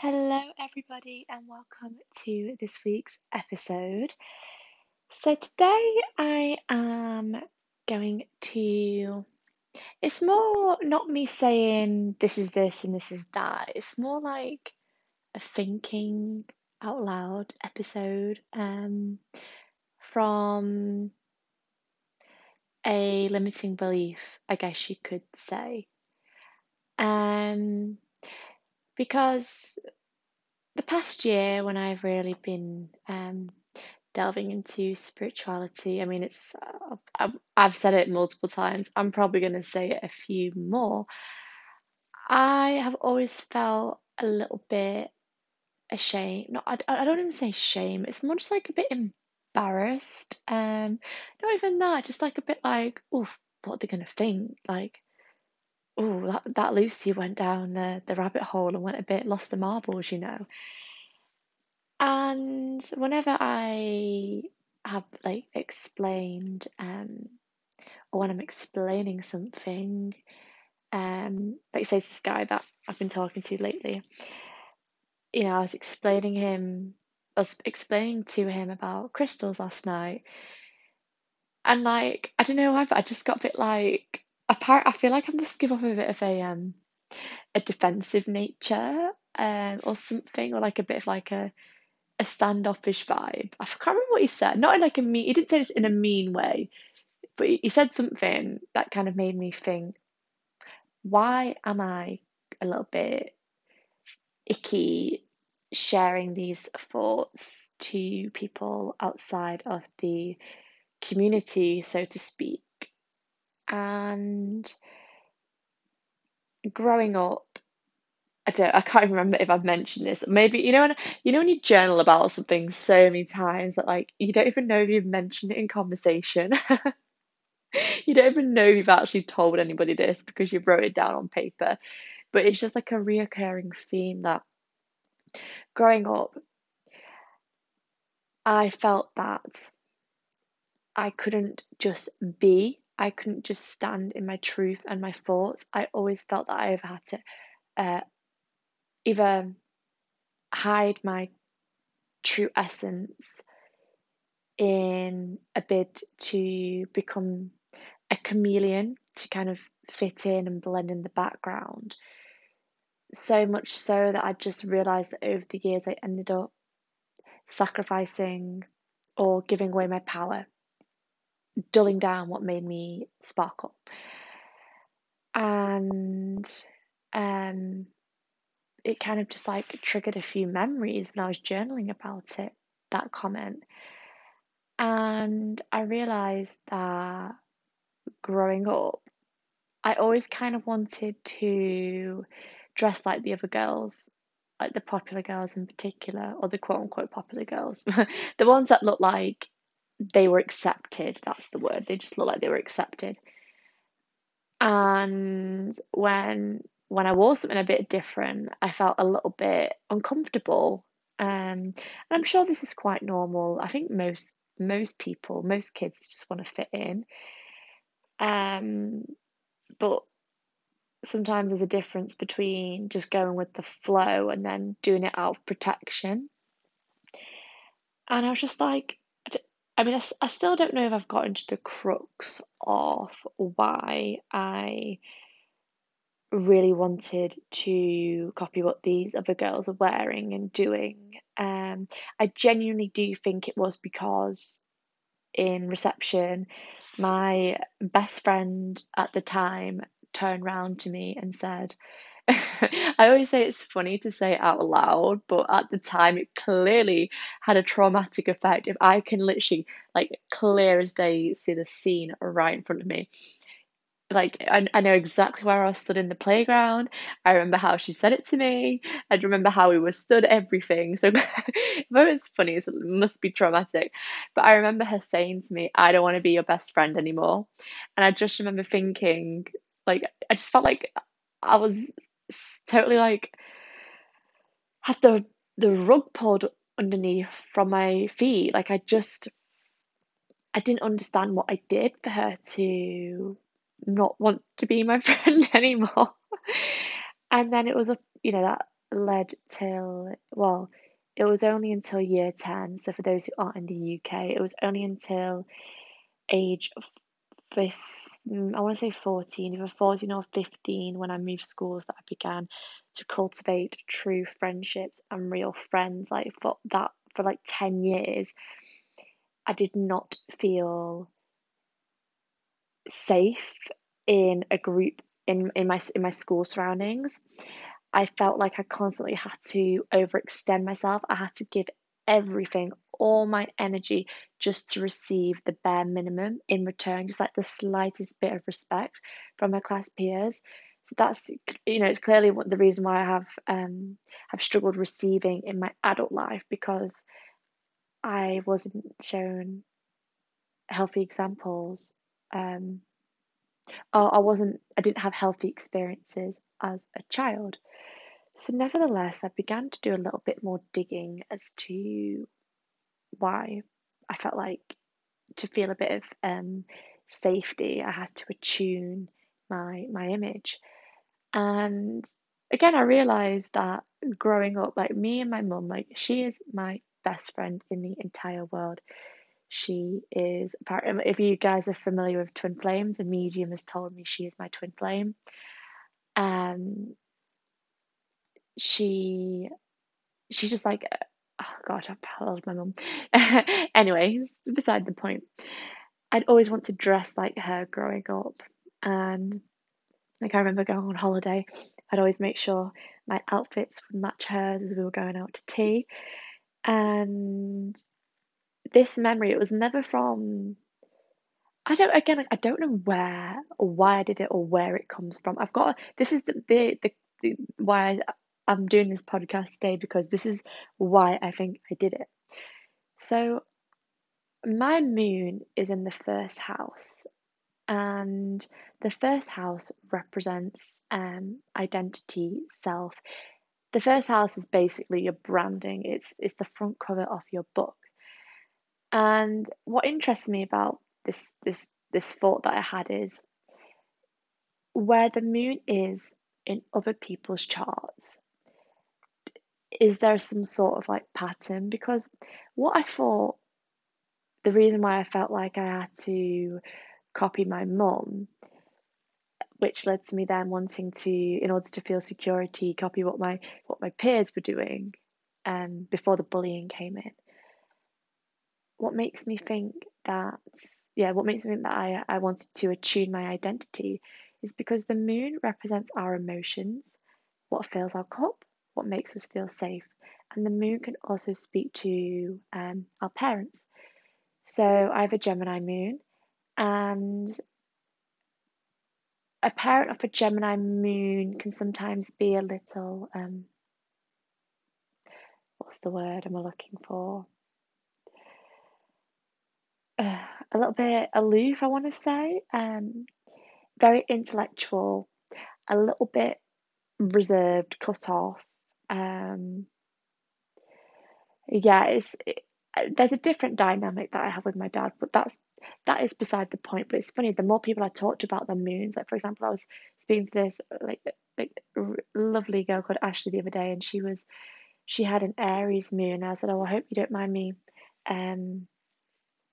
Hello, everybody, and welcome to this week's episode. So, today I am going to. It's more not me saying this is this and this is that, it's more like a thinking out loud episode um, from a limiting belief, I guess you could say. Um, because the past year, when I've really been um, delving into spirituality, I mean, it's uh, I've, I've said it multiple times. I'm probably going to say it a few more. I have always felt a little bit ashamed. No, I, I don't even say shame. It's more just like a bit embarrassed. Um, not even that. Just like a bit like, oh, what are they going to think? Like, oh, that, that Lucy went down the, the rabbit hole and went a bit lost the marbles, you know. And whenever I have like explained, um, or when I'm explaining something, um, like say this guy that I've been talking to lately, you know, I was explaining him, I was explaining to him about crystals last night, and like I don't know why, but I just got a bit like, apart. I feel like I must give off a bit of a um a defensive nature, um, or something, or like a bit of like a a standoffish vibe. I can't remember what he said. Not in like a mean. He didn't say this in a mean way, but he, he said something that kind of made me think. Why am I a little bit icky sharing these thoughts to people outside of the community, so to speak? And growing up, I don't I can't remember if I've mentioned this. Maybe you know when you know when you journal about something so many times that like you don't even know if you've mentioned it in conversation. you don't even know if you've actually told anybody this because you wrote it down on paper. But it's just like a reoccurring theme that growing up I felt that I couldn't just be. I couldn't just stand in my truth and my thoughts. I always felt that I either had to uh, either hide my true essence in a bid to become a chameleon to kind of fit in and blend in the background. So much so that I just realized that over the years I ended up sacrificing or giving away my power, dulling down what made me sparkle. And um, it kind of just like triggered a few memories when I was journaling about it, that comment. And I realized that growing up, I always kind of wanted to dress like the other girls, like the popular girls in particular, or the quote unquote popular girls, the ones that look like they were accepted. That's the word. They just look like they were accepted. And when when I wore something a bit different, I felt a little bit uncomfortable. Um, and I'm sure this is quite normal. I think most most people, most kids just want to fit in. Um, but sometimes there's a difference between just going with the flow and then doing it out of protection. And I was just like, I mean, I, I still don't know if I've got into the crux of why I really wanted to copy what these other girls were wearing and doing. Um, I genuinely do think it was because in reception, my best friend at the time turned round to me and said, I always say it's funny to say it out loud, but at the time it clearly had a traumatic effect. If I can literally, like, clear as day see the scene right in front of me like I, I know exactly where I stood in the playground. I remember how she said it to me. I remember how we were stood, everything. So if it's funny, it must be traumatic. But I remember her saying to me, I don't want to be your best friend anymore. And I just remember thinking, like, I just felt like I was totally like had the the rug pulled underneath from my feet. Like I just I didn't understand what I did for her to not want to be my friend anymore. and then it was a you know that led till, well, it was only until year 10. So for those who aren't in the UK, it was only until age fifth, mm, Mm, I want to say 14, either 14 or 15 when I moved schools that I began to cultivate true friendships and real friends. Like for that, for like 10 years, I did not feel safe in a group in, in my in my school surroundings. I felt like I constantly had to overextend myself. I had to give everything, all my energy, just to receive the bare minimum in return, just like the slightest bit of respect from my class peers. So that's you know it's clearly the reason why I have um have struggled receiving in my adult life because I wasn't shown healthy examples. Um, or I wasn't I didn't have healthy experiences as a child. So, nevertheless, I began to do a little bit more digging as to why I felt like to feel a bit of um, safety, I had to attune my my image. And again, I realized that growing up, like me and my mum, like she is my best friend in the entire world. She is, if you guys are familiar with twin flames, a medium has told me she is my twin flame. Um, she she's just like god I love my mum. Anyway beside the point I'd always want to dress like her growing up. And like I remember going on holiday I'd always make sure my outfits would match hers as we were going out to tea. And this memory it was never from I don't again I don't know where or why I did it or where it comes from. I've got this is the the, the, the why I, I'm doing this podcast today because this is why I think I did it. So, my moon is in the first house, and the first house represents um, identity, self. The first house is basically your branding. It's it's the front cover of your book. And what interests me about this this this thought that I had is where the moon is in other people's charts is there some sort of like pattern? Because what I thought, the reason why I felt like I had to copy my mum, which led to me then wanting to, in order to feel security, copy what my what my peers were doing, um, before the bullying came in. What makes me think that, yeah, what makes me think that I I wanted to attune my identity is because the moon represents our emotions, what fills our cup, what makes us feel safe. And the moon can also speak to um, our parents. So I have a Gemini moon, and a parent of a Gemini moon can sometimes be a little, um, what's the word I'm looking for? Uh, a little bit aloof, I want to say. Um, very intellectual, a little bit reserved, cut off, um, yeah, it's it, there's a different dynamic that I have with my dad, but that's that is beside the point. But it's funny, the more people I talked about the moons, like for example, I was speaking to this like like lovely girl called Ashley the other day, and she was she had an Aries moon. I said, "Oh, I hope you don't mind me um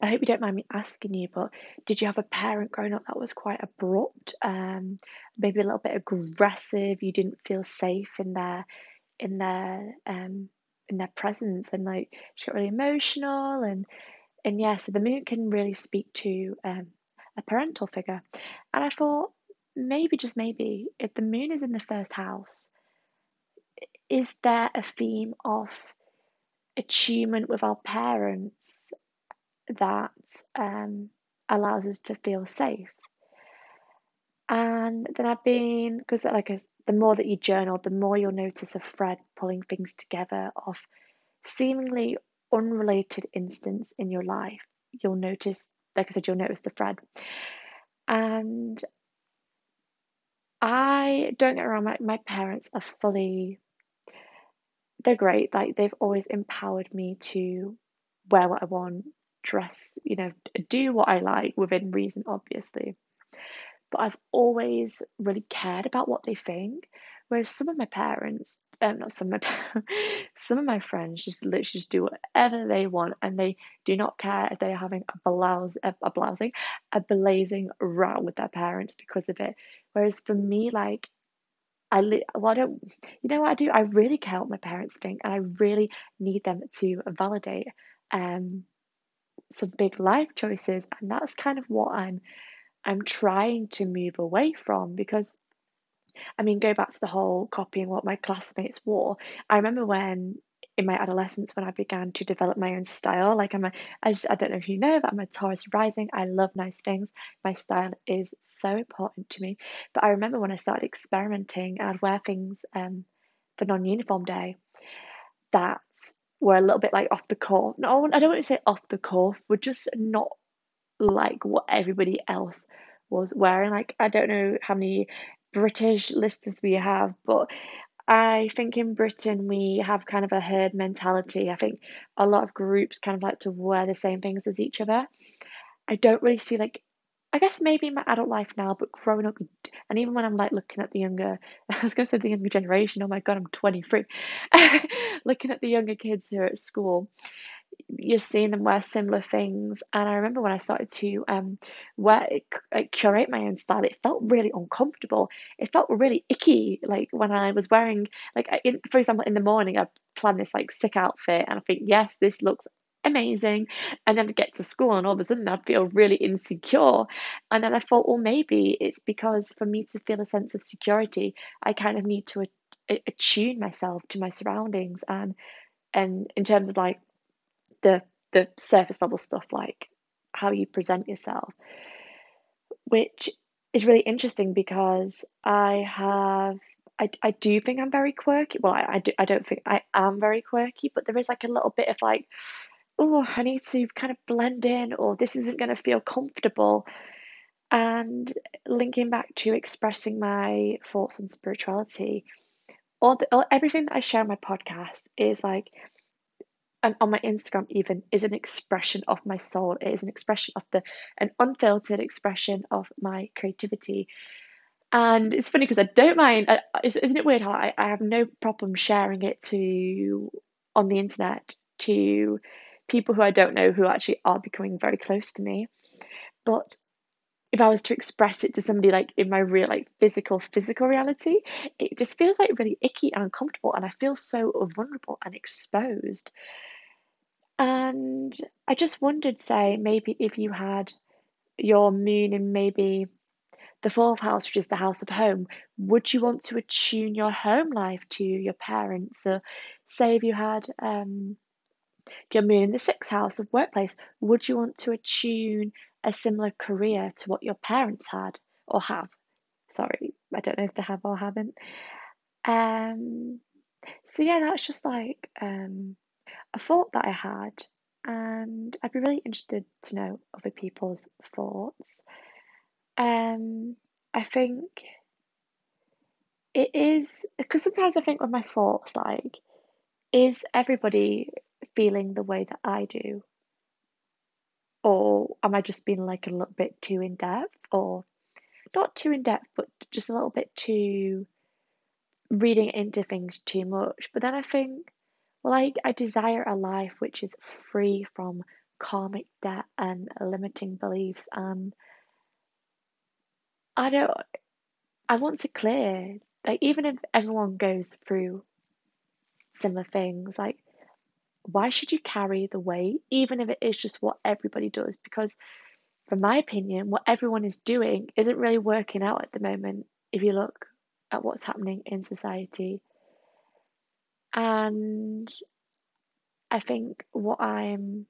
I hope you don't mind me asking you, but did you have a parent growing up that was quite abrupt, um, maybe a little bit aggressive? You didn't feel safe in their in their um in their presence and like she got really emotional and and yeah so the moon can really speak to um a parental figure. And i thought maybe just maybe if the moon is in the first house is there a theme of attunement with our parents that um, allows us to feel safe? And then i've been because like a the more that you journal, the more you'll notice a thread pulling things together of seemingly unrelated instance in your life. You'll notice, like I said, you'll notice the thread. And I don't get around my, my parents are fully they're great. Like they've always empowered me to wear what I want, dress, you know, do what I like within reason, obviously but I've always really cared about what they think, Whereas some of my parents, um, not some of my some of my friends just literally just do whatever they want and they do not care if they're having a blouse a, blousing a blazing row with their parents because of it. Whereas for me, like I well, I don't, you know what I do? I really care what my parents think, and I really need them to validate um some big life choices, and that's kind of what I'm I'm trying to move away from because I mean, go back to the whole copying what my classmates wore. I remember when in my adolescence when I began to develop my own style. Like I'm a, I, just, I don't know if you know, but I'm a Taurus rising. I love nice things. My style is so important to me. But I remember when I started experimenting and I'd wear things um, for non-uniform day that were a little bit like off the cuff. No, I don't want to say off the cuff. We're just not like what everybody else was wearing. Like I don't know how many British listeners we have, but I think in Britain we have kind of a herd mentality. I think a lot of groups kind of like to wear the same things as each other. I don't really see like I guess maybe in my adult life now, but growing up and even when I'm like looking at the younger I was gonna say the younger generation, oh my god, I'm 23. looking at the younger kids here at school, you're seeing them wear similar things. And I remember when I started to um wear like curate my own style, it felt really uncomfortable. It felt really icky. Like when I was wearing like in, for example in the morning I plan this like sick outfit and I think yes this looks amazing and then I get to school and all of a sudden I feel really insecure and then I thought well maybe it's because for me to feel a sense of security I kind of need to attune myself to my surroundings and and in terms of like the the surface level stuff like how you present yourself, which is really interesting because I have I, I do think I'm very quirky. Well, I, I, do, I don't think I am very quirky, but there is like a little bit of like, oh, I need to kind of blend in, or this isn't going to feel comfortable. And linking back to expressing my thoughts on spirituality, all, the, all everything that I share on my podcast is like and on my Instagram even is an expression of my soul. It is an expression of the an unfiltered expression of my creativity. And it's funny because I don't mind. Uh, I, isn't it weird how I, I have no problem sharing it to on the internet to people who I don't know who actually are becoming very close to me. But if I was to express it to somebody like in my real like physical physical reality, it just feels like really icky and uncomfortable and I feel so vulnerable and exposed. And I just wondered, say, maybe if you had your moon in maybe the fourth house, which is the house of home, would you want to attune your home life to your parents? So, say if you had um, your moon in the sixth house of workplace, would you want to attune a similar career to what your parents had or have? Sorry, I don't know if they have or haven't. Um, so yeah, that's just like um, a thought that I had, and I'd be really interested to know other people's thoughts. Um, I think it is because sometimes I think with my thoughts, like, is everybody feeling the way that I do? Or am I just being like a little bit too in depth, or not too in depth, but just a little bit too reading into things too much? But then I think I, I desire a life which is free from karmic debt and limiting beliefs. And I don't, I want to clear, like, even if everyone goes through similar things, like, why should you carry the weight, even if it is just what everybody does? Because, from my opinion, what everyone is doing isn't really working out at the moment if you look at what's happening in society. And I think what I'm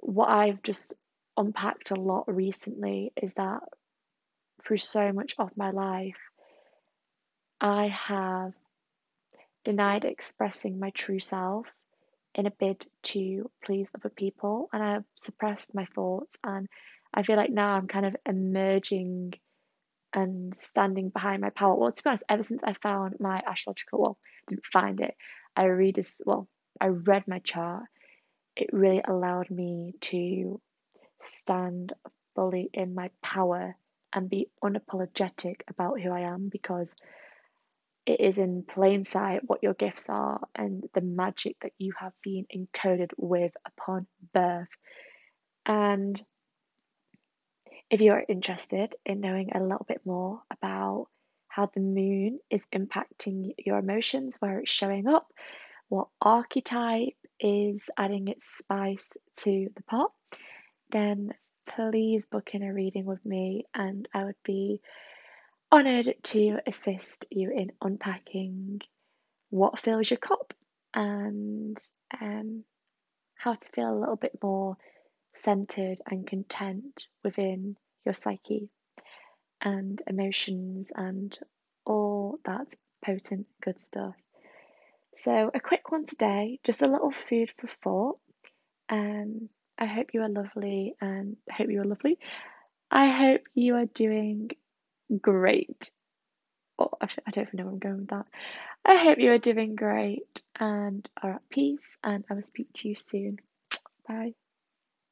what I've just unpacked a lot recently is that through so much of my life, I have denied expressing my true self in a bid to please other people, and I've suppressed my thoughts. And I feel like now I'm kind of emerging and standing behind my power. Well, to be honest, ever since I found my astrological, well, didn't find it. I read this, well, I read my chart. It really allowed me to stand fully in my power and be unapologetic about who I am because it is in plain sight what your gifts are and the magic that you have been encoded with upon birth. And if you are interested in knowing a little bit more about how the moon is impacting your emotions, where it's showing up, what archetype is adding its spice to the pot, then please book in a reading with me and I would be honoured to assist you in unpacking what fills your cup and um, how to feel a little bit more centered and content within your psyche and emotions and all that potent good stuff. So, a quick one today, just a little food for thought. Um, I hope you are lovely and hope you are lovely. I hope you are doing great. Oh, I don't even know where I'm going with that. I hope you are doing great and are at peace, and I will speak to you soon. Bye.